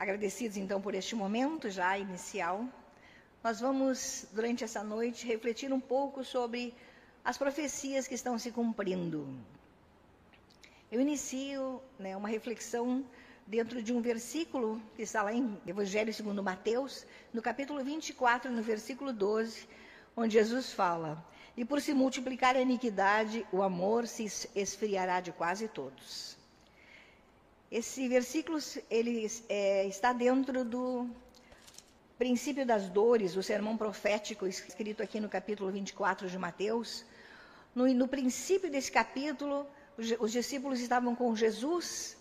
Agradecidos então por este momento já inicial, nós vamos, durante essa noite, refletir um pouco sobre as profecias que estão se cumprindo. Eu inicio né, uma reflexão dentro de um versículo que está lá em Evangelho segundo Mateus, no capítulo 24, no versículo 12, onde Jesus fala: E por se multiplicar a iniquidade, o amor se esfriará de quase todos. Esse versículo ele é, está dentro do princípio das dores, o sermão profético escrito aqui no capítulo 24 de Mateus. No, no princípio desse capítulo, os, os discípulos estavam com Jesus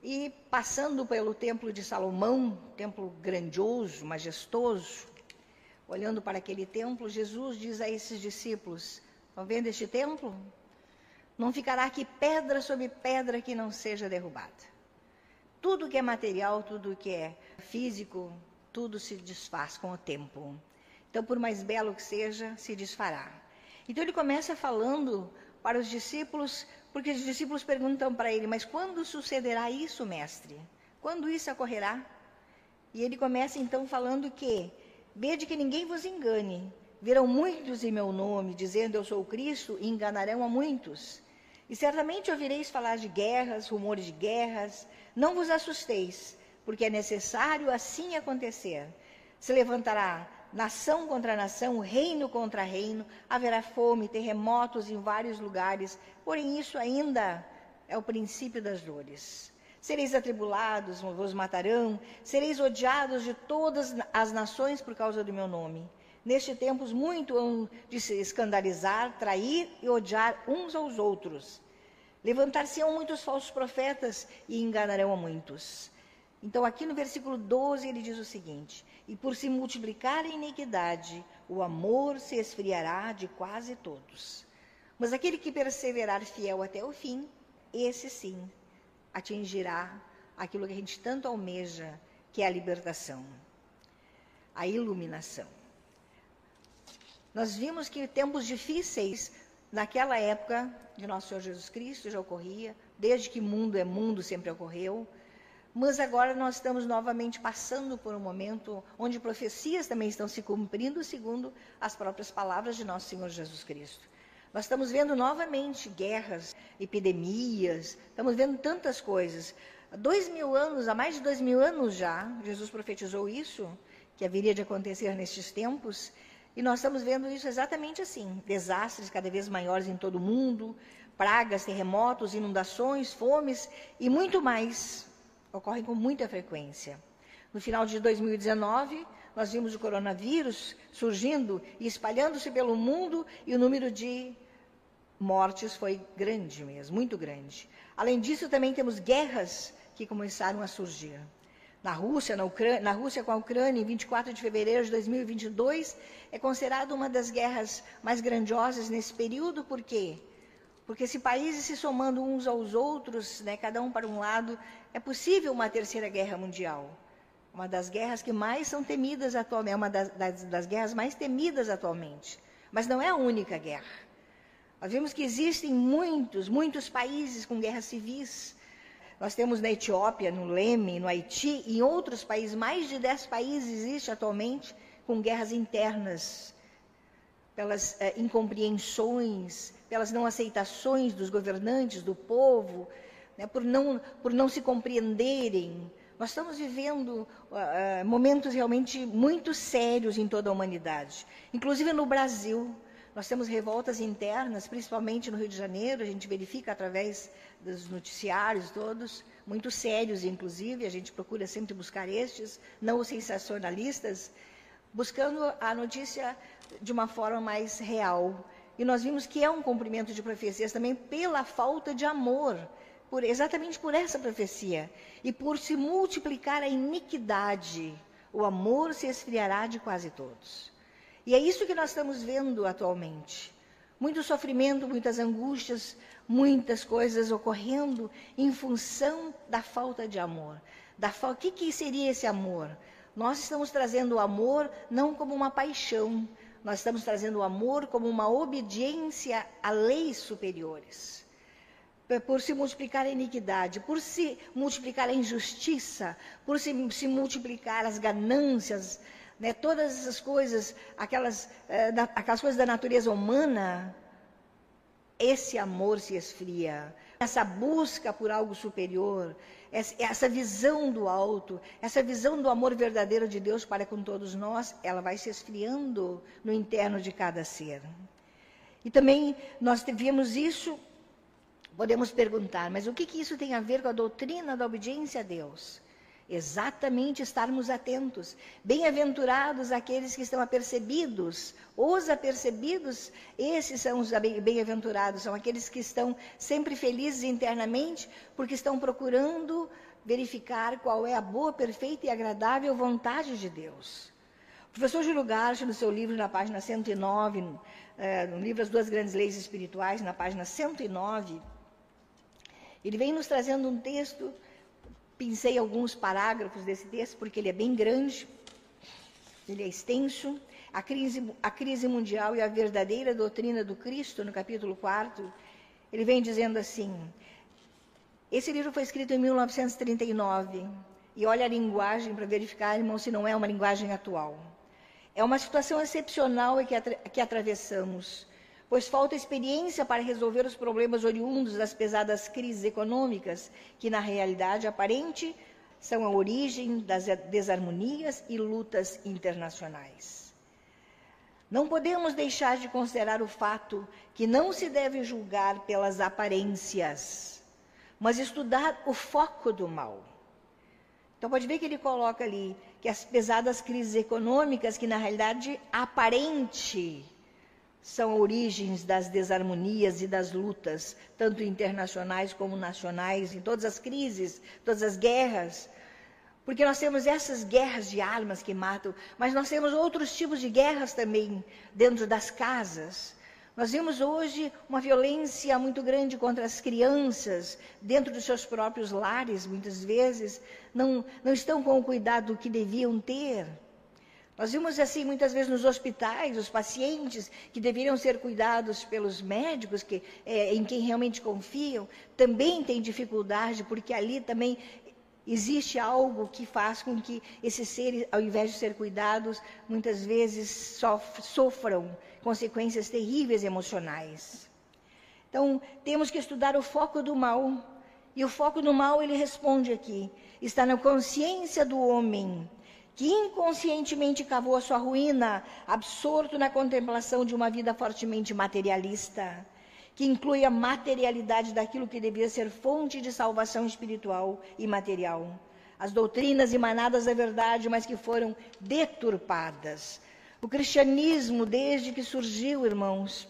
e passando pelo templo de Salomão, templo grandioso, majestoso, olhando para aquele templo, Jesus diz a esses discípulos: Estão vendo este templo? Não ficará aqui pedra sobre pedra que não seja derrubada. Tudo que é material, tudo que é físico, tudo se desfaz com o tempo. Então, por mais belo que seja, se desfará. Então, ele começa falando para os discípulos, porque os discípulos perguntam para ele: Mas quando sucederá isso, mestre? Quando isso ocorrerá? E ele começa então falando que: Vede que ninguém vos engane. Virão muitos em meu nome, dizendo eu sou o Cristo, e enganarão a muitos. E certamente ouvireis falar de guerras, rumores de guerras. Não vos assusteis, porque é necessário assim acontecer. Se levantará nação contra nação, reino contra reino, haverá fome, terremotos em vários lugares, porém isso ainda é o princípio das dores. Sereis atribulados, vos matarão, sereis odiados de todas as nações por causa do meu nome. Neste tempos muito de se escandalizar, trair e odiar uns aos outros. Levantar-se-ão muitos falsos profetas e enganarão a muitos. Então, aqui no versículo 12, ele diz o seguinte: E por se multiplicar a iniquidade, o amor se esfriará de quase todos. Mas aquele que perseverar fiel até o fim, esse sim atingirá aquilo que a gente tanto almeja, que é a libertação, a iluminação. Nós vimos que tempos difíceis naquela época de nosso Senhor Jesus Cristo já ocorria, desde que mundo é mundo sempre ocorreu. Mas agora nós estamos novamente passando por um momento onde profecias também estão se cumprindo segundo as próprias palavras de nosso Senhor Jesus Cristo. Nós estamos vendo novamente guerras, epidemias, estamos vendo tantas coisas. Há dois mil anos, há mais de dois mil anos já, Jesus profetizou isso, que haveria de acontecer nestes tempos, e nós estamos vendo isso exatamente assim: desastres cada vez maiores em todo o mundo, pragas, terremotos, inundações, fomes e muito mais ocorrem com muita frequência. No final de 2019, nós vimos o coronavírus surgindo e espalhando-se pelo mundo e o número de mortes foi grande mesmo, muito grande. Além disso, também temos guerras que começaram a surgir na Rússia, na, Ucrânia, na Rússia com a Ucrânia, em 24 de fevereiro de 2022, é considerado uma das guerras mais grandiosas nesse período, por quê? Porque se países se somando uns aos outros, né, cada um para um lado, é possível uma terceira guerra mundial. Uma das guerras que mais são temidas atualmente, é uma das, das, das guerras mais temidas atualmente. Mas não é a única guerra. Nós vemos que existem muitos, muitos países com guerras civis, nós temos na Etiópia, no Leme, no Haiti e em outros países, mais de 10 países existe atualmente com guerras internas, pelas eh, incompreensões, pelas não aceitações dos governantes, do povo, né, por, não, por não se compreenderem. Nós estamos vivendo uh, momentos realmente muito sérios em toda a humanidade, inclusive no Brasil. Nós temos revoltas internas, principalmente no Rio de Janeiro, a gente verifica através dos noticiários todos, muito sérios, inclusive, a gente procura sempre buscar estes, não os sensacionalistas, buscando a notícia de uma forma mais real. E nós vimos que é um cumprimento de profecias também pela falta de amor, por, exatamente por essa profecia. E por se multiplicar a iniquidade, o amor se esfriará de quase todos. E é isso que nós estamos vendo atualmente. Muito sofrimento, muitas angústias, muitas coisas ocorrendo em função da falta de amor. Da fa... O que, que seria esse amor? Nós estamos trazendo o amor não como uma paixão, nós estamos trazendo o amor como uma obediência a leis superiores. por se multiplicar a iniquidade, por se multiplicar a injustiça, por se, se multiplicar as ganâncias, né, todas essas coisas, aquelas, eh, da, aquelas coisas da natureza humana, esse amor se esfria. Essa busca por algo superior, essa visão do alto, essa visão do amor verdadeiro de Deus para com todos nós, ela vai se esfriando no interno de cada ser. E também nós vimos isso, podemos perguntar, mas o que, que isso tem a ver com a doutrina da obediência a Deus? Exatamente estarmos atentos. Bem-aventurados aqueles que estão apercebidos, os apercebidos, esses são os bem-aventurados, são aqueles que estão sempre felizes internamente, porque estão procurando verificar qual é a boa, perfeita e agradável vontade de Deus. O professor Júlio Garcho, no seu livro, na página 109, é, no livro As Duas Grandes Leis Espirituais, na página 109, ele vem nos trazendo um texto Pincei alguns parágrafos desse texto, porque ele é bem grande, ele é extenso. A crise, a crise mundial e a verdadeira doutrina do Cristo, no capítulo 4, ele vem dizendo assim: esse livro foi escrito em 1939, e olha a linguagem para verificar, irmão, se não é uma linguagem atual. É uma situação excepcional que, atra que atravessamos pois falta experiência para resolver os problemas oriundos das pesadas crises econômicas, que na realidade aparente são a origem das desarmonias e lutas internacionais. Não podemos deixar de considerar o fato que não se deve julgar pelas aparências, mas estudar o foco do mal. Então, pode ver que ele coloca ali que as pesadas crises econômicas, que na realidade aparente são origens das desarmonias e das lutas, tanto internacionais como nacionais, em todas as crises, todas as guerras. Porque nós temos essas guerras de armas que matam, mas nós temos outros tipos de guerras também dentro das casas. Nós vemos hoje uma violência muito grande contra as crianças, dentro dos seus próprios lares, muitas vezes, não, não estão com o cuidado que deviam ter. Nós vimos assim muitas vezes nos hospitais, os pacientes que deveriam ser cuidados pelos médicos, que, é, em quem realmente confiam, também têm dificuldade, porque ali também existe algo que faz com que esses seres, ao invés de ser cuidados, muitas vezes sofram consequências terríveis emocionais. Então, temos que estudar o foco do mal. E o foco do mal, ele responde aqui, está na consciência do homem que inconscientemente cavou a sua ruína, absorto na contemplação de uma vida fortemente materialista, que inclui a materialidade daquilo que devia ser fonte de salvação espiritual e material. As doutrinas emanadas da verdade, mas que foram deturpadas. O cristianismo, desde que surgiu, irmãos,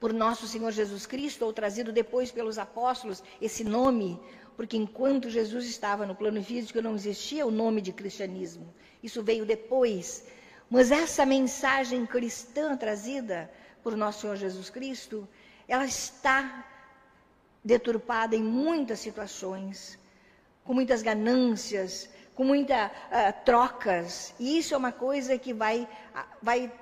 por nosso Senhor Jesus Cristo, ou trazido depois pelos apóstolos, esse nome, porque enquanto Jesus estava no plano físico não existia o nome de cristianismo. Isso veio depois. Mas essa mensagem cristã trazida por nosso Senhor Jesus Cristo, ela está deturpada em muitas situações, com muitas ganâncias, com muitas uh, ah, trocas. E isso é uma coisa que vai, uh, vai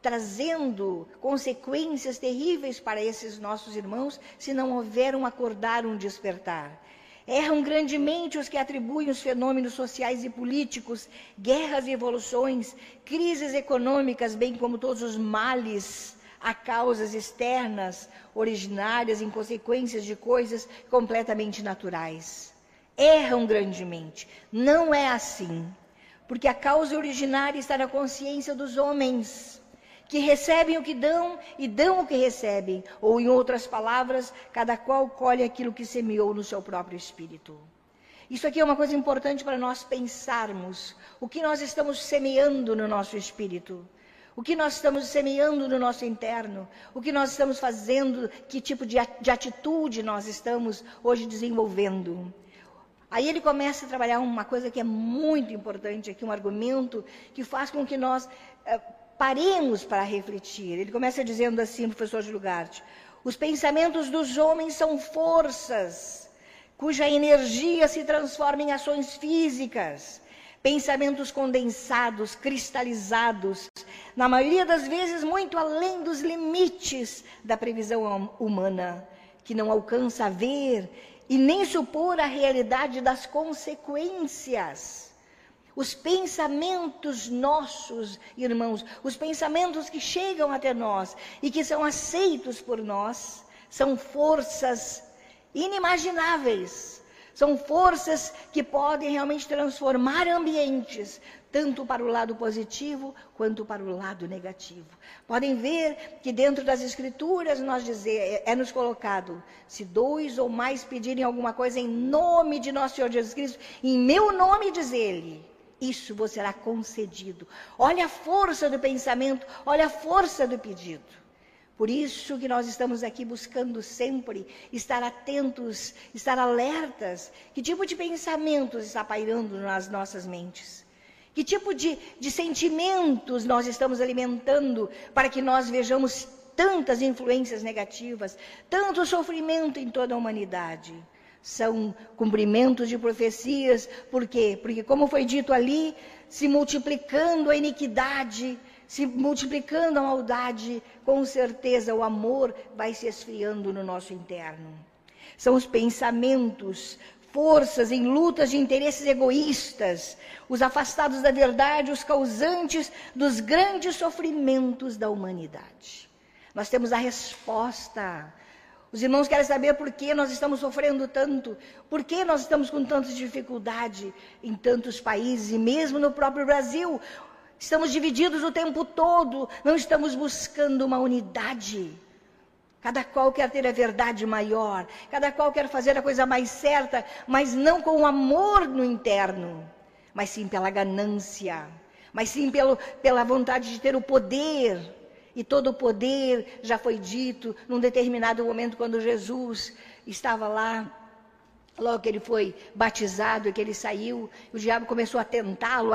trazendo consequências terríveis para esses nossos irmãos se não houver um acordar, um despertar. Erram grandemente os que atribuem os fenômenos sociais e políticos, guerras e evoluções, crises econômicas, bem como todos os males, a causas externas, originárias em consequências de coisas completamente naturais. Erram grandemente. Não é assim. Porque a causa originária está na consciência dos homens que recebem o que dão e dão o que recebem, ou em outras palavras, cada qual colhe aquilo que semeou no seu próprio espírito. Isso aqui é uma coisa importante para nós pensarmos. O que nós estamos semeando no nosso espírito? O que nós estamos semeando no nosso interno? O que nós estamos fazendo? Que tipo de atitude nós estamos hoje desenvolvendo? Aí ele começa a trabalhar uma coisa que é muito importante aqui, um argumento que faz com que nós eh, Paremos para refletir. Ele começa dizendo assim, professor Gilgarte: os pensamentos dos homens são forças cuja energia se transforma em ações físicas. Pensamentos condensados, cristalizados, na maioria das vezes muito além dos limites da previsão hum, humana, que não alcança a ver e nem supor a realidade das consequências. Os pensamentos nossos, irmãos, os pensamentos que chegam até nós e que são aceitos por nós, são forças inimagináveis. São forças que podem realmente transformar ambientes, tanto para o lado positivo quanto para o lado negativo. Podem ver que dentro das escrituras nós dizer, é, é nos colocado, se dois ou mais pedirem alguma coisa em nome de nosso Senhor Jesus Cristo, em meu nome diz ele, isso vos será concedido. Olha a força do pensamento, olha a força do pedido. Por isso que nós estamos aqui buscando sempre estar atentos, estar alertas. Que tipo de pensamentos está pairando nas nossas mentes? Que tipo de, de sentimentos nós estamos alimentando para que nós vejamos tantas influências negativas, tanto sofrimento em toda a humanidade? São cumprimentos de profecias, por quê? Porque, como foi dito ali, se multiplicando a iniquidade, se multiplicando a maldade, com certeza o amor vai se esfriando no nosso interno. São os pensamentos, forças em lutas de interesses egoístas, os afastados da verdade, os causantes dos grandes sofrimentos da humanidade. Nós temos a resposta. Os irmãos querem saber por que nós estamos sofrendo tanto, por que nós estamos com tanta dificuldade em tantos países e mesmo no próprio Brasil. Estamos divididos o tempo todo, não estamos buscando uma unidade. Cada qual quer ter a verdade maior, cada qual quer fazer a coisa mais certa, mas não com o amor no interno, mas sim pela ganância, mas sim pelo, pela vontade de ter o poder. E todo o poder já foi dito num determinado momento, quando Jesus estava lá Logo que ele foi batizado e que ele saiu, o diabo começou a tentá-lo,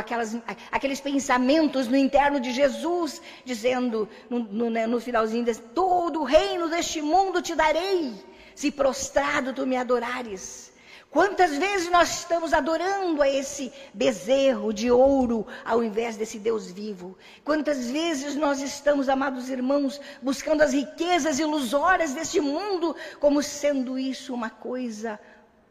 aqueles pensamentos no interno de Jesus, dizendo no, no, né, no finalzinho, todo o reino deste mundo te darei, se prostrado tu me adorares. Quantas vezes nós estamos adorando a esse bezerro de ouro ao invés desse Deus vivo? Quantas vezes nós estamos, amados irmãos, buscando as riquezas ilusórias deste mundo como sendo isso uma coisa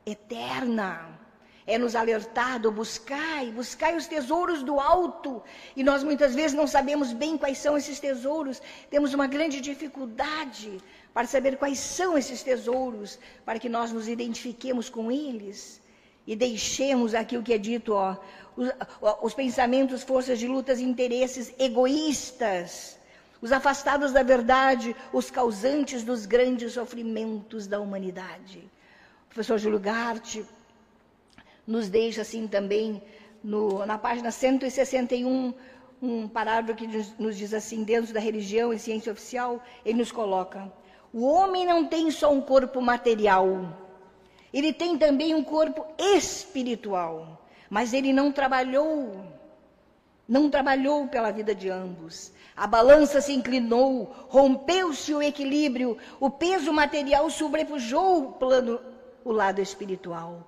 eterna. É nos alertado, buscai, buscai os tesouros do alto. E nós muitas vezes não sabemos bem quais são esses tesouros. Temos uma grande dificuldade para saber quais são esses tesouros, para que nós nos identifiquemos com eles e deixemos aqui o que é dito, ó, os, os pensamentos, forças de lutas, interesses egoístas, os afastados da verdade, os causantes dos grandes sofrimentos da humanidade. Professor Júlio Garte nos deixa assim também no, na página 161 um parágrafo que nos diz assim, dentro da religião e ciência oficial, ele nos coloca: o homem não tem só um corpo material, ele tem também um corpo espiritual, mas ele não trabalhou, não trabalhou pela vida de ambos. A balança se inclinou, rompeu-se o equilíbrio, o peso material sobrepujou o plano o lado espiritual.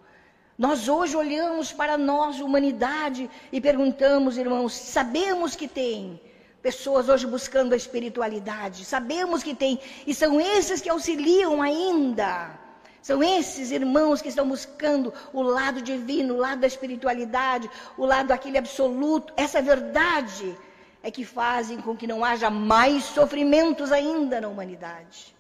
Nós hoje olhamos para nós, humanidade, e perguntamos, irmãos, sabemos que tem pessoas hoje buscando a espiritualidade, sabemos que tem, e são esses que auxiliam ainda. São esses irmãos que estão buscando o lado divino, o lado da espiritualidade, o lado daquele absoluto, essa verdade é que fazem com que não haja mais sofrimentos ainda na humanidade.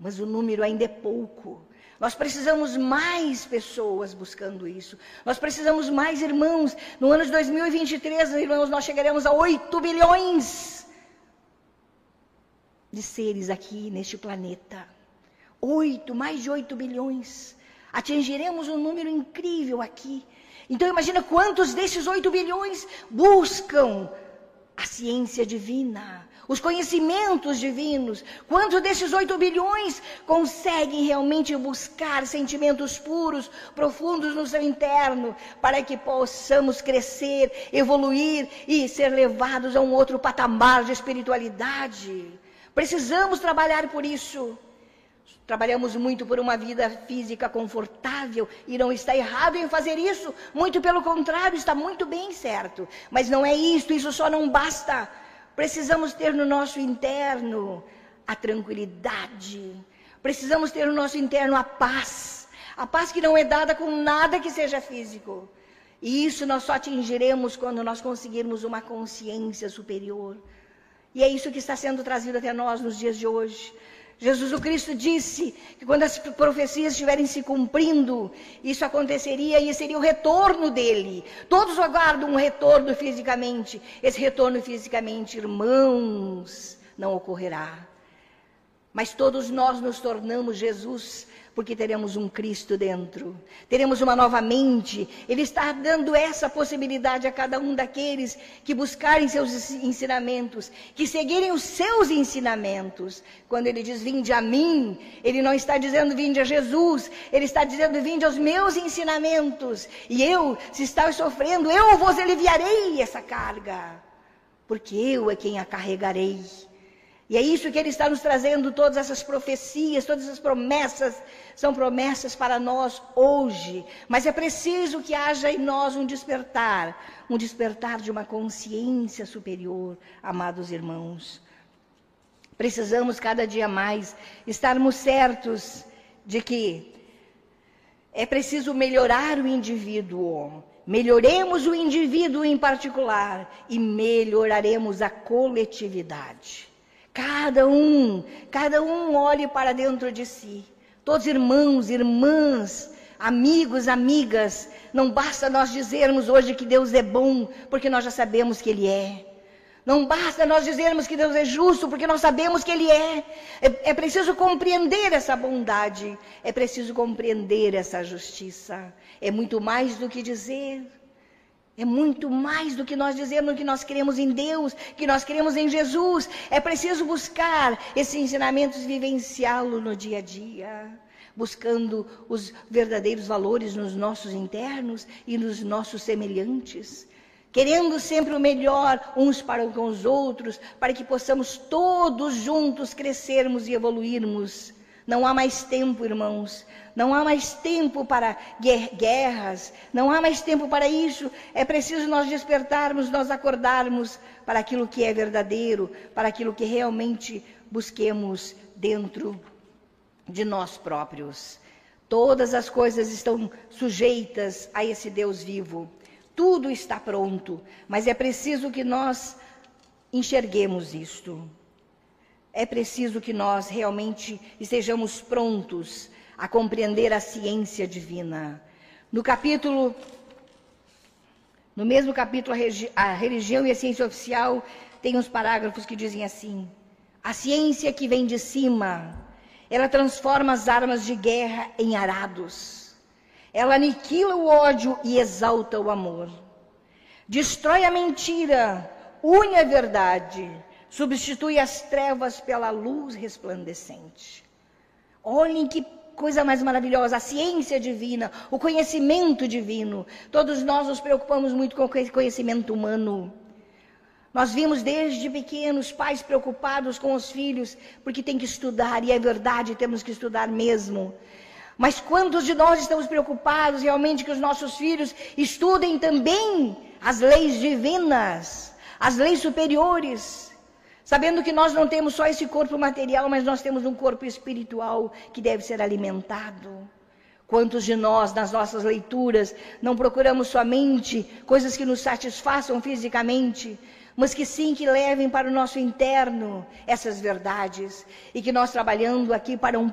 Mas o número ainda é pouco. Nós precisamos mais pessoas buscando isso. Nós precisamos mais irmãos. No ano de 2023, irmãos, nós chegaremos a 8 bilhões de seres aqui neste planeta. Oito, mais de 8 bilhões. Atingiremos um número incrível aqui. Então imagina quantos desses 8 bilhões buscam a ciência divina, os conhecimentos divinos. Quantos desses 8 bilhões conseguem realmente buscar sentimentos puros, profundos no seu interno, para que possamos crescer, evoluir e ser levados a um outro patamar de espiritualidade? Precisamos trabalhar por isso. Trabalhamos muito por uma vida física confortável e não está errado em fazer isso, muito pelo contrário, está muito bem certo. Mas não é isso, isso só não basta. Precisamos ter no nosso interno a tranquilidade, Precisamos ter no nosso interno a paz, a paz que não é dada com nada que seja físico. E isso nós só atingiremos quando nós conseguirmos uma consciência superior. E é isso que está sendo trazido até nós nos dias de hoje. Jesus o Cristo disse que quando as profecias estiverem se cumprindo, isso aconteceria e seria o retorno dele. Todos aguardam um retorno fisicamente. Esse retorno fisicamente, irmãos, não ocorrerá. Mas todos nós nos tornamos Jesus porque teremos um Cristo dentro, teremos uma nova mente. Ele está dando essa possibilidade a cada um daqueles que buscarem seus ensinamentos, que seguirem os seus ensinamentos. Quando ele diz vinde a mim, ele não está dizendo vinde a Jesus, ele está dizendo vinde aos meus ensinamentos. E eu, se está sofrendo, eu vos aliviarei essa carga, porque eu é quem a carregarei. E é isso que ele está nos trazendo, todas essas profecias, todas essas promessas, são promessas para nós hoje. Mas é preciso que haja em nós um despertar, um despertar de uma consciência superior, amados irmãos. Precisamos cada dia mais estarmos certos de que é preciso melhorar o indivíduo. Melhoremos o indivíduo em particular e melhoraremos a coletividade. Cada um, cada um olhe para dentro de si. Todos irmãos, irmãs, amigos, amigas. Não basta nós dizermos hoje que Deus é bom, porque nós já sabemos que Ele é. Não basta nós dizermos que Deus é justo, porque nós sabemos que Ele é. é. É, preciso compreender essa bondade, é preciso compreender essa justiça. É muito mais do que dizer. É muito mais do que nós dizemos que nós queremos em Deus, que nós queremos em Jesus. É preciso buscar esses ensinamentos, vivenciá-lo no dia a dia, buscando os verdadeiros valores nos nossos internos e nos nossos semelhantes. Querendo sempre o melhor uns para com os outros, para que possamos todos juntos crescermos e evoluirmos não há mais tempo, irmãos. Não há mais tempo para guerras. Não há mais tempo para isso. É preciso nós despertarmos, nós acordarmos para aquilo que é verdadeiro, para aquilo que realmente busquemos dentro de nós próprios. Todas as coisas estão sujeitas a esse Deus vivo. Tudo está pronto, mas é preciso que nós enxerguemos isto é preciso que nós realmente estejamos prontos a compreender a ciência divina. No capítulo, no mesmo capítulo, a religião e a ciência oficial, tem uns parágrafos que dizem assim: a ciência que vem de cima, ela transforma as armas de guerra em arados. Ela aniquila o ódio e exalta o amor. Destrói a mentira, une a verdade substitui as trevas pela luz resplandecente. Olhem que coisa mais maravilhosa, a ciência divina, o conhecimento divino. Todos nós nos preocupamos muito com o conhecimento humano. Nós vimos desde pequenos pais preocupados com os filhos, porque tem que estudar, e é verdade, temos que estudar mesmo. Mas quantos de nós estamos preocupados realmente que os nossos filhos estudem também as leis divinas, as leis superiores? Sabendo que nós não temos só esse corpo material, mas nós temos um corpo espiritual que deve ser alimentado. Quantos de nós, nas nossas leituras, não procuramos somente coisas que nos satisfaçam fisicamente, mas que sim que levem para o nosso interno essas verdades e que nós trabalhando aqui para um,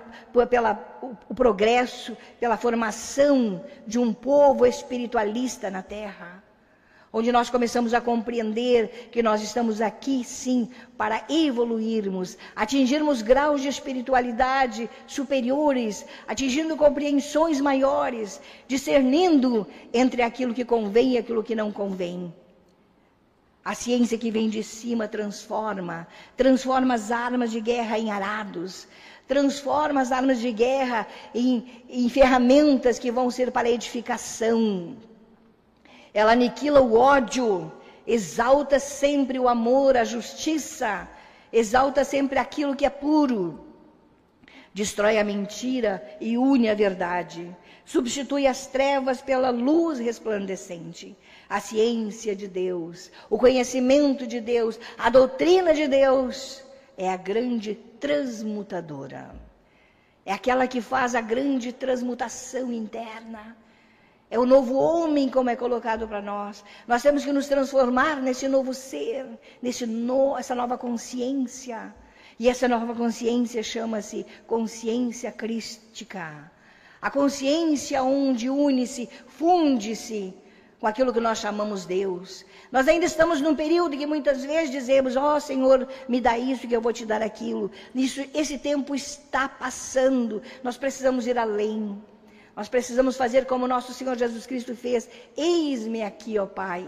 pela, o, o progresso, pela formação de um povo espiritualista na Terra onde nós começamos a compreender que nós estamos aqui, sim, para evoluirmos, atingirmos graus de espiritualidade superiores, atingindo compreensões maiores, discernindo entre aquilo que convém e aquilo que não convém. A ciência que vem de cima transforma, transforma as armas de guerra em arados, transforma as armas de guerra em, em ferramentas que vão ser para edificação ela aniquila o ódio, exalta sempre o amor, a justiça, exalta sempre aquilo que é puro, destrói a mentira e une a verdade, substitui as trevas pela luz resplandecente. A ciência de Deus, o conhecimento de Deus, a doutrina de Deus é a grande transmutadora. É aquela que faz a grande transmutação interna. É o novo homem, como é colocado para nós. Nós temos que nos transformar nesse novo ser, nesse no, essa nova consciência. E essa nova consciência chama-se consciência crística. A consciência onde une-se, funde-se com aquilo que nós chamamos Deus. Nós ainda estamos num período que muitas vezes dizemos: Ó oh, Senhor, me dá isso que eu vou te dar aquilo. Isso, esse tempo está passando. Nós precisamos ir além. Nós precisamos fazer como nosso Senhor Jesus Cristo fez: Eis-me aqui, ó Pai,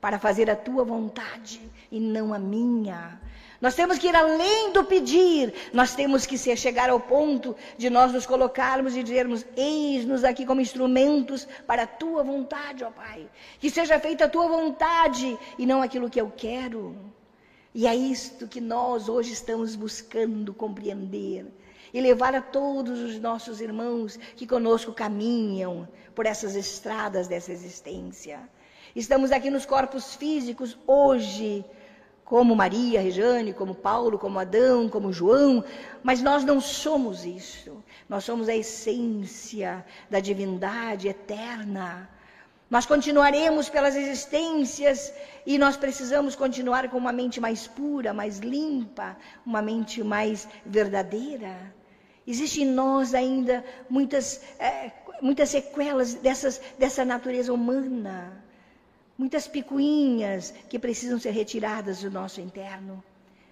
para fazer a tua vontade e não a minha. Nós temos que ir além do pedir, nós temos que chegar ao ponto de nós nos colocarmos e dizermos: Eis-nos aqui como instrumentos para a tua vontade, ó Pai. Que seja feita a tua vontade e não aquilo que eu quero. E é isto que nós hoje estamos buscando compreender e levar a todos os nossos irmãos que conosco caminham por essas estradas dessa existência. Estamos aqui nos corpos físicos hoje como Maria, Rejane, como Paulo, como Adão, como João, mas nós não somos isso. Nós somos a essência da divindade eterna. Nós continuaremos pelas existências e nós precisamos continuar com uma mente mais pura, mais limpa, uma mente mais verdadeira. Existem em nós ainda muitas, é, muitas sequelas dessas, dessa natureza humana muitas picuinhas que precisam ser retiradas do nosso interno.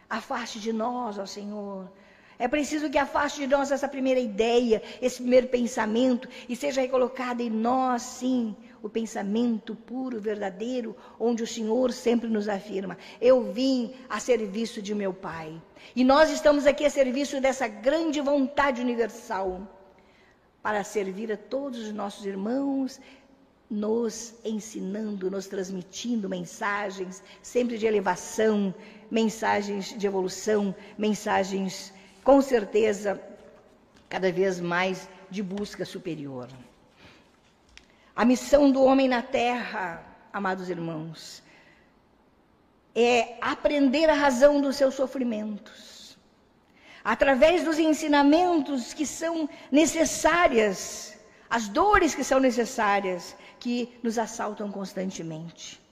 Afaste de nós, ó Senhor. É preciso que afaste de nós essa primeira ideia, esse primeiro pensamento, e seja recolocado em nós, sim, o pensamento puro, verdadeiro, onde o Senhor sempre nos afirma: Eu vim a serviço de meu Pai. E nós estamos aqui a serviço dessa grande vontade universal, para servir a todos os nossos irmãos nos ensinando, nos transmitindo mensagens sempre de elevação, mensagens de evolução, mensagens, com certeza, cada vez mais de busca superior. A missão do homem na terra, amados irmãos, é aprender a razão dos seus sofrimentos, através dos ensinamentos que são necessárias, as dores que são necessárias que nos assaltam constantemente.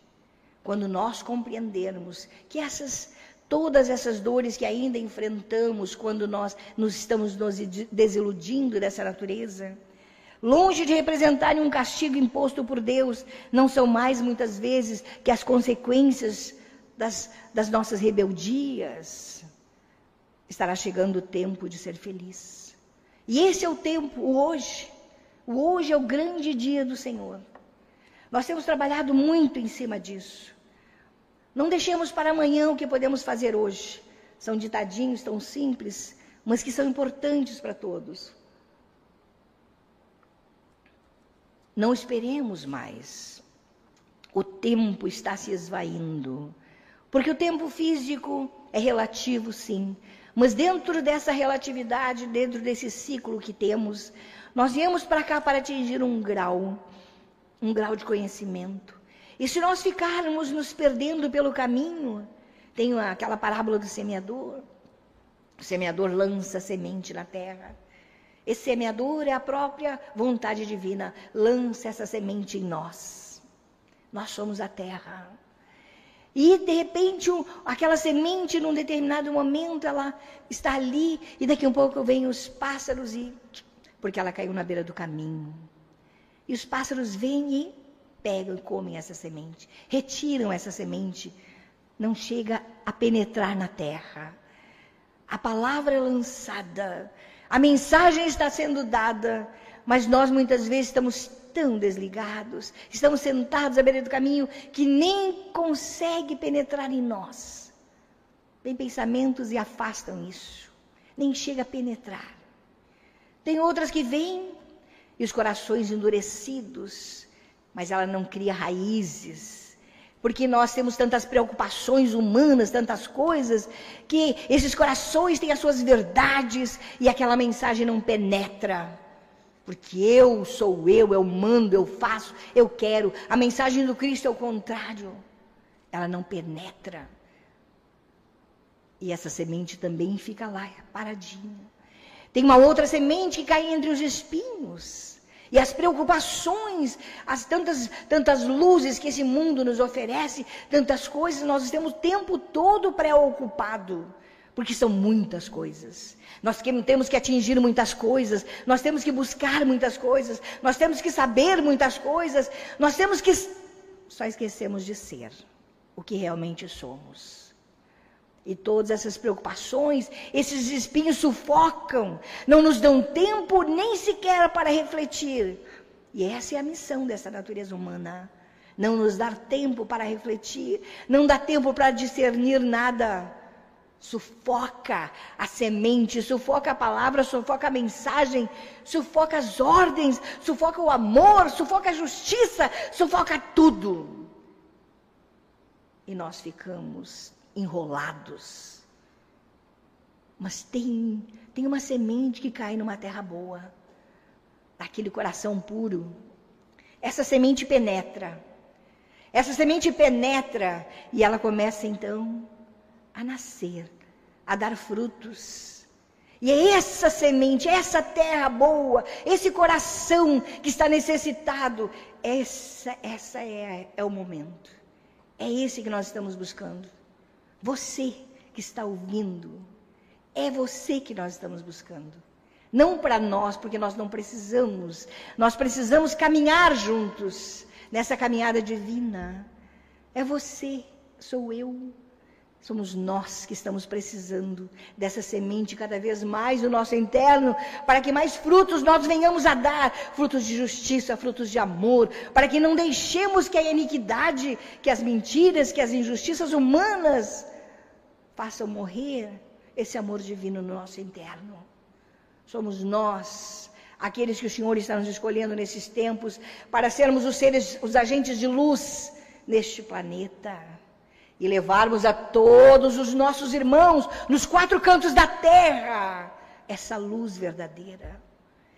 Quando nós compreendermos que essas todas essas dores que ainda enfrentamos quando nós nos estamos nos desiludindo dessa natureza, longe de representarem um castigo imposto por Deus, não são mais muitas vezes que as consequências das, das nossas rebeldias. Estará chegando o tempo de ser feliz. E esse é o tempo, o hoje. O hoje é o grande dia do Senhor. Nós temos trabalhado muito em cima disso. Não deixemos para amanhã o que podemos fazer hoje. São ditadinhos tão simples, mas que são importantes para todos. Não esperemos mais. O tempo está se esvaindo. Porque o tempo físico é relativo, sim. Mas dentro dessa relatividade, dentro desse ciclo que temos, nós viemos para cá para atingir um grau um grau de conhecimento. E se nós ficarmos nos perdendo pelo caminho, tem aquela parábola do semeador. O semeador lança semente na terra. Esse semeador é a própria vontade divina. Lança essa semente em nós. Nós somos a terra. E de repente, aquela semente, num determinado momento, ela está ali, e daqui a um pouco vêm os pássaros, e porque ela caiu na beira do caminho. E os pássaros vêm e pegam e comem essa semente, retiram essa semente, não chega a penetrar na terra. A palavra é lançada, a mensagem está sendo dada, mas nós muitas vezes estamos tão desligados, estamos sentados à beira do caminho que nem consegue penetrar em nós. Vem pensamentos e afastam isso, nem chega a penetrar. Tem outras que vêm e os corações endurecidos, mas ela não cria raízes. Porque nós temos tantas preocupações humanas, tantas coisas, que esses corações têm as suas verdades e aquela mensagem não penetra. Porque eu sou eu, eu mando, eu faço, eu quero. A mensagem do Cristo é o contrário. Ela não penetra. E essa semente também fica lá, paradinha. Tem uma outra semente que cai entre os espinhos. E as preocupações, as tantas, tantas luzes que esse mundo nos oferece, tantas coisas, nós estamos o tempo todo preocupado, porque são muitas coisas. Nós temos que atingir muitas coisas, nós temos que buscar muitas coisas, nós temos que saber muitas coisas, nós temos que. Só esquecemos de ser o que realmente somos. E todas essas preocupações, esses espinhos sufocam, não nos dão tempo nem sequer para refletir. E essa é a missão dessa natureza humana. Não nos dar tempo para refletir, não dá tempo para discernir nada. Sufoca a semente, sufoca a palavra, sufoca a mensagem, sufoca as ordens, sufoca o amor, sufoca a justiça, sufoca tudo. E nós ficamos enrolados. Mas tem, tem uma semente que cai numa terra boa, naquele coração puro. Essa semente penetra. Essa semente penetra e ela começa então a nascer, a dar frutos. E é essa semente, essa terra boa, esse coração que está necessitado, essa, essa é, é o momento. É esse que nós estamos buscando. Você que está ouvindo, é você que nós estamos buscando. Não para nós, porque nós não precisamos. Nós precisamos caminhar juntos nessa caminhada divina. É você, sou eu. Somos nós que estamos precisando dessa semente cada vez mais no nosso interno, para que mais frutos nós venhamos a dar frutos de justiça, frutos de amor, para que não deixemos que a iniquidade, que as mentiras, que as injustiças humanas façam morrer esse amor divino no nosso interno. Somos nós, aqueles que o Senhor está nos escolhendo nesses tempos, para sermos os seres, os agentes de luz neste planeta e levarmos a todos os nossos irmãos nos quatro cantos da terra essa luz verdadeira.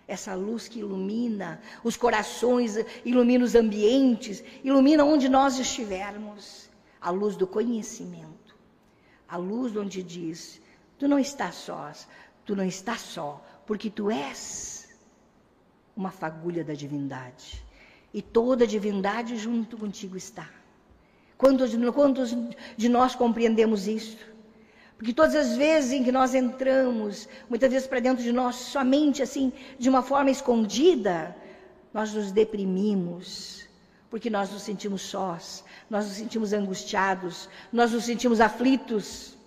Essa luz que ilumina os corações, ilumina os ambientes, ilumina onde nós estivermos. A luz do conhecimento a luz onde diz: Tu não estás só, tu não estás só, porque tu és uma fagulha da divindade. E toda a divindade junto contigo está. Quantos, quantos de nós compreendemos isso? Porque todas as vezes em que nós entramos, muitas vezes para dentro de nós, somente assim, de uma forma escondida, nós nos deprimimos, porque nós nos sentimos sós, nós nos sentimos angustiados, nós nos sentimos aflitos.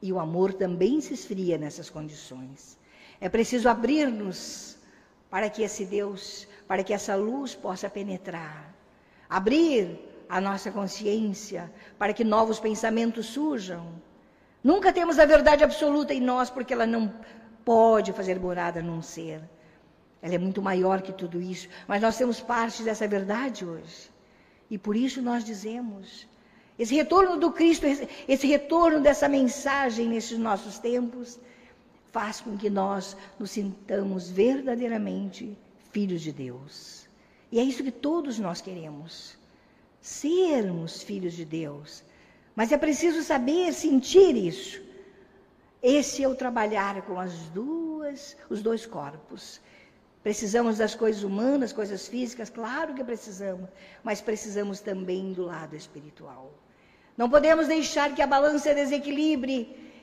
E o amor também se esfria nessas condições. É preciso abrir-nos para que esse Deus, para que essa luz possa penetrar. Abrir a nossa consciência para que novos pensamentos surjam. Nunca temos a verdade absoluta em nós, porque ela não pode fazer morada num ser. Ela é muito maior que tudo isso, mas nós temos parte dessa verdade hoje. E por isso nós dizemos: esse retorno do Cristo, esse retorno dessa mensagem nesses nossos tempos, faz com que nós nos sintamos verdadeiramente filhos de Deus. E é isso que todos nós queremos: sermos filhos de Deus. Mas é preciso saber sentir isso. Esse é o trabalhar com as duas, os dois corpos. Precisamos das coisas humanas, coisas físicas, claro que precisamos, mas precisamos também do lado espiritual. Não podemos deixar que a balança desequilibre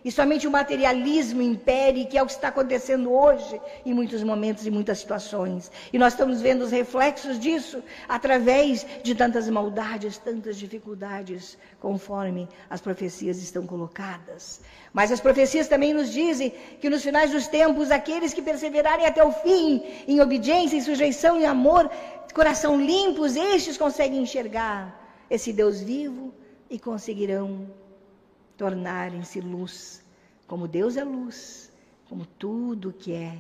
e somente o materialismo impere, que é o que está acontecendo hoje em muitos momentos e muitas situações. E nós estamos vendo os reflexos disso através de tantas maldades, tantas dificuldades, conforme as profecias estão colocadas. Mas as profecias também nos dizem que nos finais dos tempos, aqueles que perseverarem até o fim, em obediência, em sujeição, em amor, coração limpos, estes conseguem enxergar esse Deus vivo e conseguirão tornarem-se luz, como Deus é luz, como tudo que é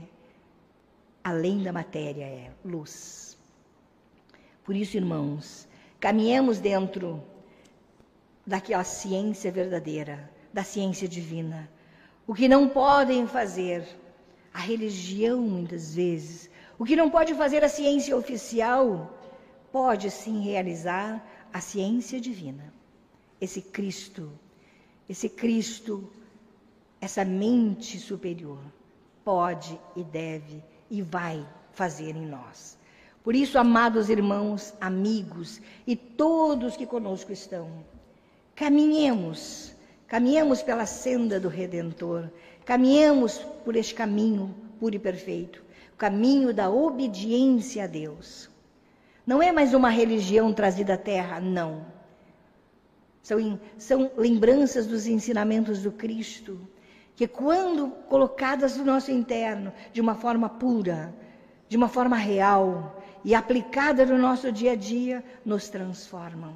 além da matéria é luz. Por isso, irmãos, caminhemos dentro daquela ciência verdadeira da ciência divina. O que não podem fazer a religião, muitas vezes, o que não pode fazer a ciência oficial, pode sim realizar a ciência divina. Esse Cristo, esse Cristo, essa mente superior, pode e deve e vai fazer em nós. Por isso, amados irmãos, amigos e todos que conosco estão, caminhemos, caminhemos pela senda do Redentor, caminhemos por este caminho puro e perfeito, o caminho da obediência a Deus. Não é mais uma religião trazida à terra, não. São, são lembranças dos ensinamentos do Cristo, que, quando colocadas no nosso interno de uma forma pura, de uma forma real e aplicada no nosso dia a dia, nos transformam.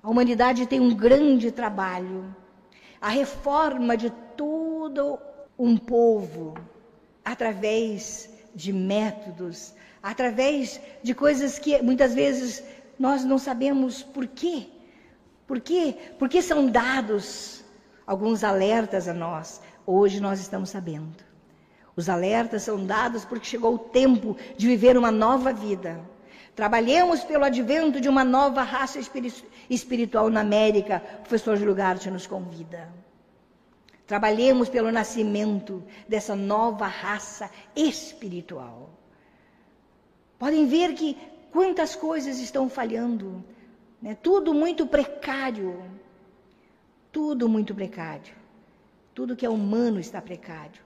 A humanidade tem um grande trabalho, a reforma de todo um povo, através de métodos, através de coisas que muitas vezes nós não sabemos por quê. Por quê? Porque são dados alguns alertas a nós. Hoje nós estamos sabendo. Os alertas são dados porque chegou o tempo de viver uma nova vida. Trabalhemos pelo advento de uma nova raça espiritual na América. O professor Júlio Garte nos convida. Trabalhemos pelo nascimento dessa nova raça espiritual. Podem ver que quantas coisas estão falhando, né? tudo muito precário. Tudo muito precário. Tudo que é humano está precário.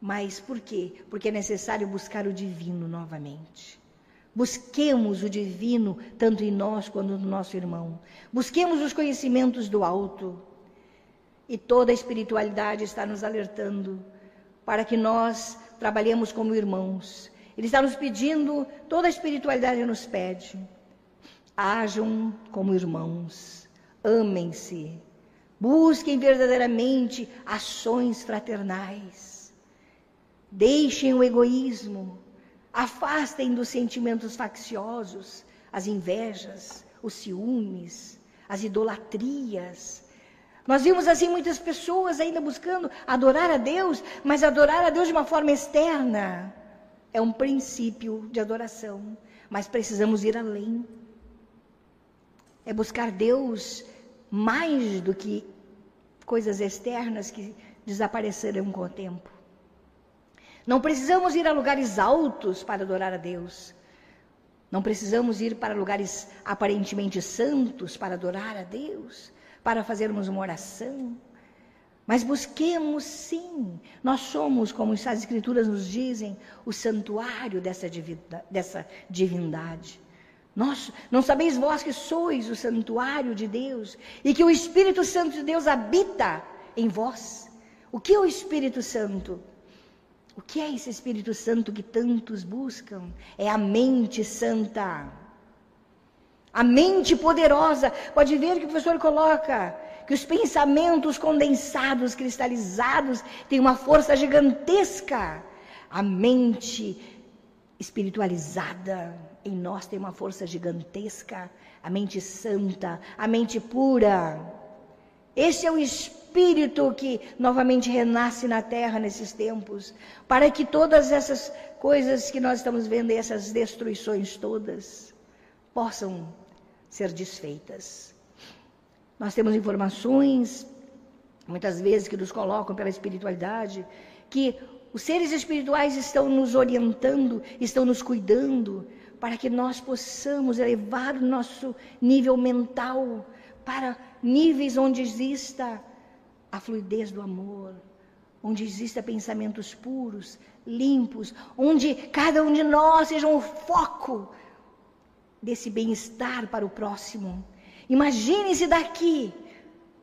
Mas por quê? Porque é necessário buscar o divino novamente. Busquemos o divino tanto em nós quanto no nosso irmão. Busquemos os conhecimentos do alto. E toda a espiritualidade está nos alertando para que nós trabalhemos como irmãos. Ele está nos pedindo, toda a espiritualidade nos pede. Hajam como irmãos, amem-se, busquem verdadeiramente ações fraternais. Deixem o egoísmo, afastem dos sentimentos facciosos, as invejas, os ciúmes, as idolatrias, nós vimos assim muitas pessoas ainda buscando adorar a Deus, mas adorar a Deus de uma forma externa. É um princípio de adoração, mas precisamos ir além. É buscar Deus mais do que coisas externas que desaparecerão com o tempo. Não precisamos ir a lugares altos para adorar a Deus. Não precisamos ir para lugares aparentemente santos para adorar a Deus para fazermos uma oração. Mas busquemos sim, nós somos, como as Escrituras nos dizem, o santuário dessa, dessa divindade. Nós, não sabeis vós que sois o santuário de Deus e que o Espírito Santo de Deus habita em vós? O que é o Espírito Santo? O que é esse Espírito Santo que tantos buscam? É a mente santa. A mente poderosa. Pode ver que o professor coloca que os pensamentos condensados, cristalizados, têm uma força gigantesca. A mente espiritualizada em nós tem uma força gigantesca. A mente santa, a mente pura. Esse é o espírito que novamente renasce na terra nesses tempos, para que todas essas coisas que nós estamos vendo, essas destruições todas, possam ser desfeitas. Nós temos informações, muitas vezes, que nos colocam pela espiritualidade, que os seres espirituais estão nos orientando, estão nos cuidando, para que nós possamos elevar o nosso nível mental para níveis onde exista a fluidez do amor, onde exista pensamentos puros, limpos, onde cada um de nós seja um foco desse bem-estar para o próximo. Imagine-se daqui,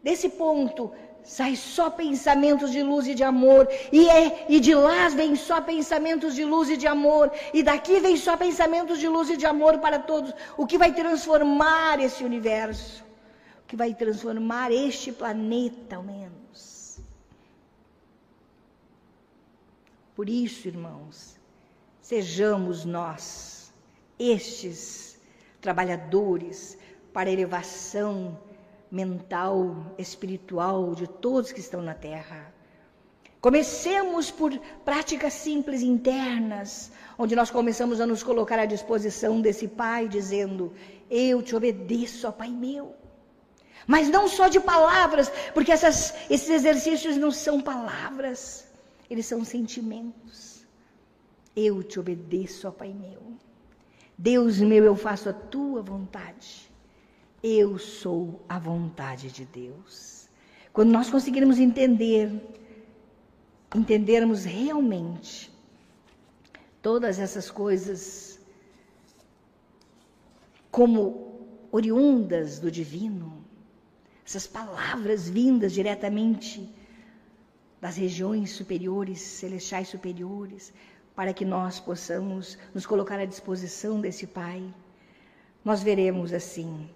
desse ponto, sai só pensamentos de luz e de amor, e, é, e de lá vem só pensamentos de luz e de amor, e daqui vem só pensamentos de luz e de amor para todos, o que vai transformar esse universo, o que vai transformar este planeta, ao menos. Por isso, irmãos, sejamos nós estes trabalhadores para a elevação mental, espiritual de todos que estão na Terra. Comecemos por práticas simples internas, onde nós começamos a nos colocar à disposição desse Pai, dizendo: Eu te obedeço, ó Pai meu. Mas não só de palavras, porque essas, esses exercícios não são palavras. eles são sentimentos. Eu te obedeço, ó Pai meu. Deus meu, eu faço a tua vontade. Eu sou a vontade de Deus. Quando nós conseguirmos entender, entendermos realmente todas essas coisas como oriundas do divino, essas palavras vindas diretamente das regiões superiores, celestiais superiores, para que nós possamos nos colocar à disposição desse Pai. Nós veremos assim,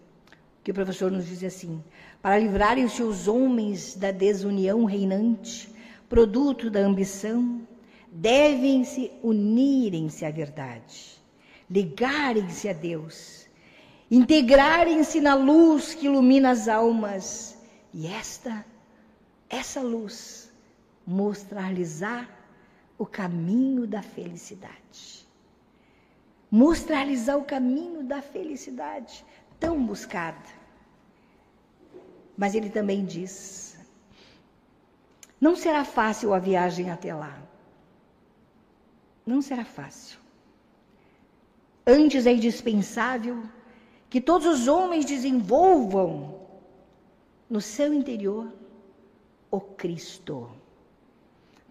que o professor nos diz assim: para livrarem-se os homens da desunião reinante, produto da ambição, devem-se unirem-se à verdade, ligarem-se a Deus, integrarem-se na luz que ilumina as almas, e esta, essa luz, mostrar-lhes-á o caminho da felicidade. Mostrar-lhes-á o caminho da felicidade, tão buscada. Mas ele também diz: não será fácil a viagem até lá não será fácil. Antes é indispensável que todos os homens desenvolvam no seu interior o Cristo.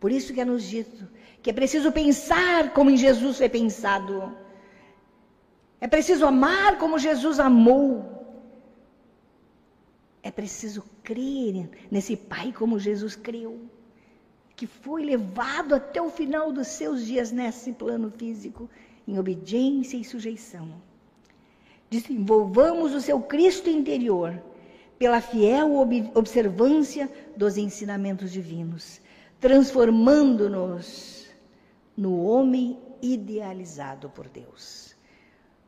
Por isso que é nos dito que é preciso pensar como em Jesus foi pensado. É preciso amar como Jesus amou. É preciso crer nesse Pai como Jesus creu que foi levado até o final dos seus dias nesse plano físico, em obediência e sujeição. Desenvolvamos o seu Cristo interior pela fiel observância dos ensinamentos divinos, transformando-nos no homem idealizado por Deus.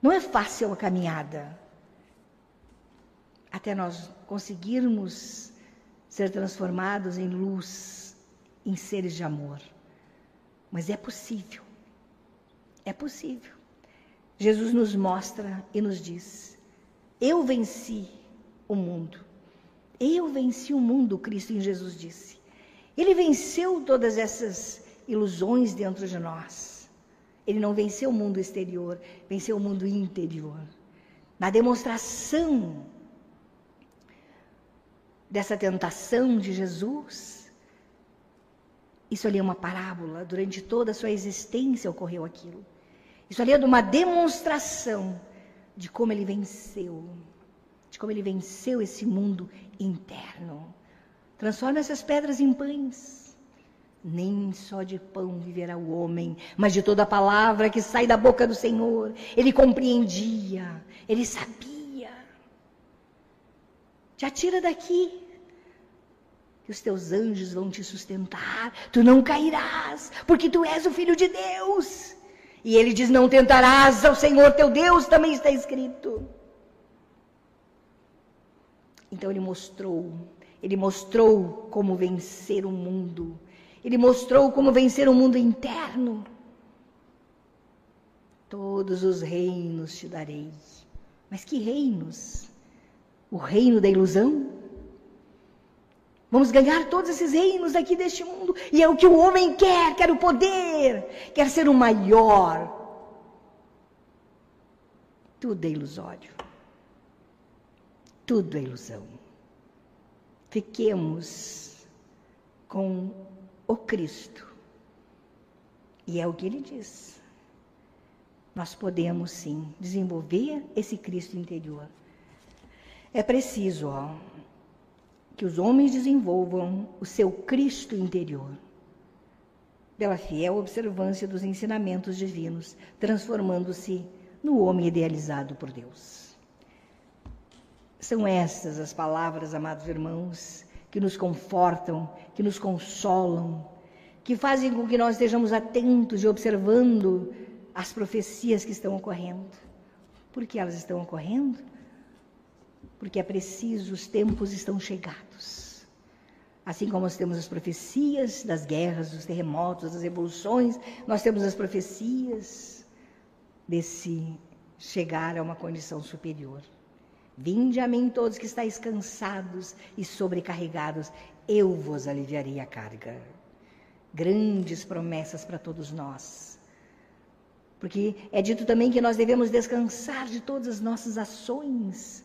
Não é fácil a caminhada até nós conseguirmos ser transformados em luz em seres de amor. Mas é possível. É possível. Jesus nos mostra e nos diz: Eu venci o mundo. Eu venci o mundo, Cristo em Jesus disse. Ele venceu todas essas ilusões dentro de nós. Ele não venceu o mundo exterior, venceu o mundo interior. Na demonstração dessa tentação de Jesus, isso ali é uma parábola, durante toda a sua existência ocorreu aquilo. Isso ali é uma demonstração de como ele venceu, de como ele venceu esse mundo interno. Transforma essas pedras em pães. Nem só de pão viverá o homem, mas de toda a palavra que sai da boca do Senhor. Ele compreendia, ele sabia. Já tira daqui que os teus anjos vão te sustentar, tu não cairás, porque tu és o filho de Deus. E ele diz: Não tentarás ao Senhor teu Deus, também está escrito. Então ele mostrou, ele mostrou como vencer o mundo, ele mostrou como vencer o mundo interno. Todos os reinos te darei. Mas que reinos? O reino da ilusão? Vamos ganhar todos esses reinos aqui deste mundo. E é o que o homem quer, quer o poder, quer ser o maior. Tudo é ilusório. Tudo é ilusão. Fiquemos com o Cristo. E é o que ele diz. Nós podemos sim desenvolver esse Cristo interior. É preciso, ó, que os homens desenvolvam o seu Cristo interior, pela fiel observância dos ensinamentos divinos, transformando-se no homem idealizado por Deus. São estas as palavras, amados irmãos, que nos confortam, que nos consolam, que fazem com que nós estejamos atentos e observando as profecias que estão ocorrendo. Por que elas estão ocorrendo? porque é preciso, os tempos estão chegados. Assim como nós temos as profecias das guerras, dos terremotos, das revoluções, nós temos as profecias desse chegar a uma condição superior. Vinde a mim todos que estáis cansados e sobrecarregados, eu vos aliviarei a carga. grandes promessas para todos nós. Porque é dito também que nós devemos descansar de todas as nossas ações,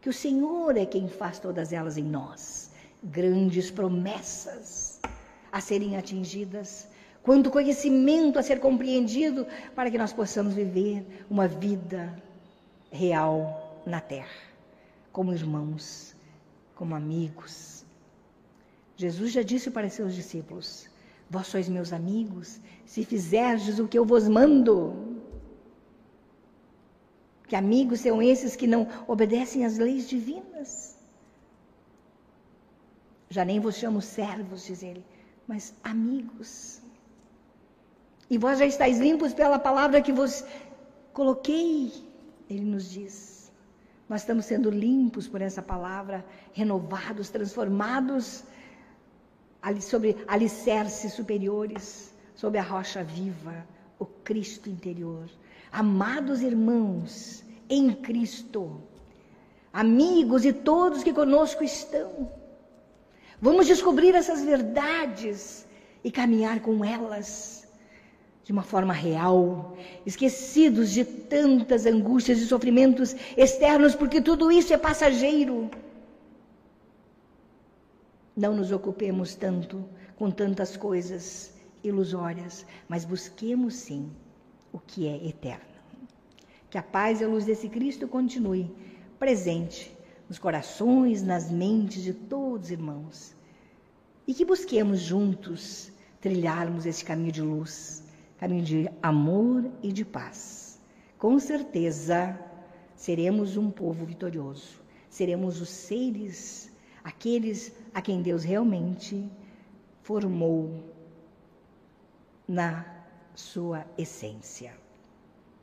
que o Senhor é quem faz todas elas em nós. Grandes promessas a serem atingidas, quanto conhecimento a ser compreendido para que nós possamos viver uma vida real na terra, como irmãos, como amigos. Jesus já disse para seus discípulos: Vós sois meus amigos, se fizerdes o que eu vos mando. Que amigos são esses que não obedecem às leis divinas. Já nem vos chamo servos, diz ele, mas amigos. E vós já estáis limpos pela palavra que vos coloquei, ele nos diz. Nós estamos sendo limpos por essa palavra, renovados, transformados sobre alicerces superiores, sobre a rocha viva, o Cristo interior. Amados irmãos, em Cristo, amigos e todos que conosco estão, vamos descobrir essas verdades e caminhar com elas de uma forma real, esquecidos de tantas angústias e sofrimentos externos, porque tudo isso é passageiro. Não nos ocupemos tanto com tantas coisas ilusórias, mas busquemos sim o que é eterno. Que a paz e a luz desse Cristo continue presente nos corações, nas mentes de todos os irmãos. E que busquemos juntos trilharmos esse caminho de luz, caminho de amor e de paz. Com certeza seremos um povo vitorioso, seremos os seres aqueles a quem Deus realmente formou na sua essência.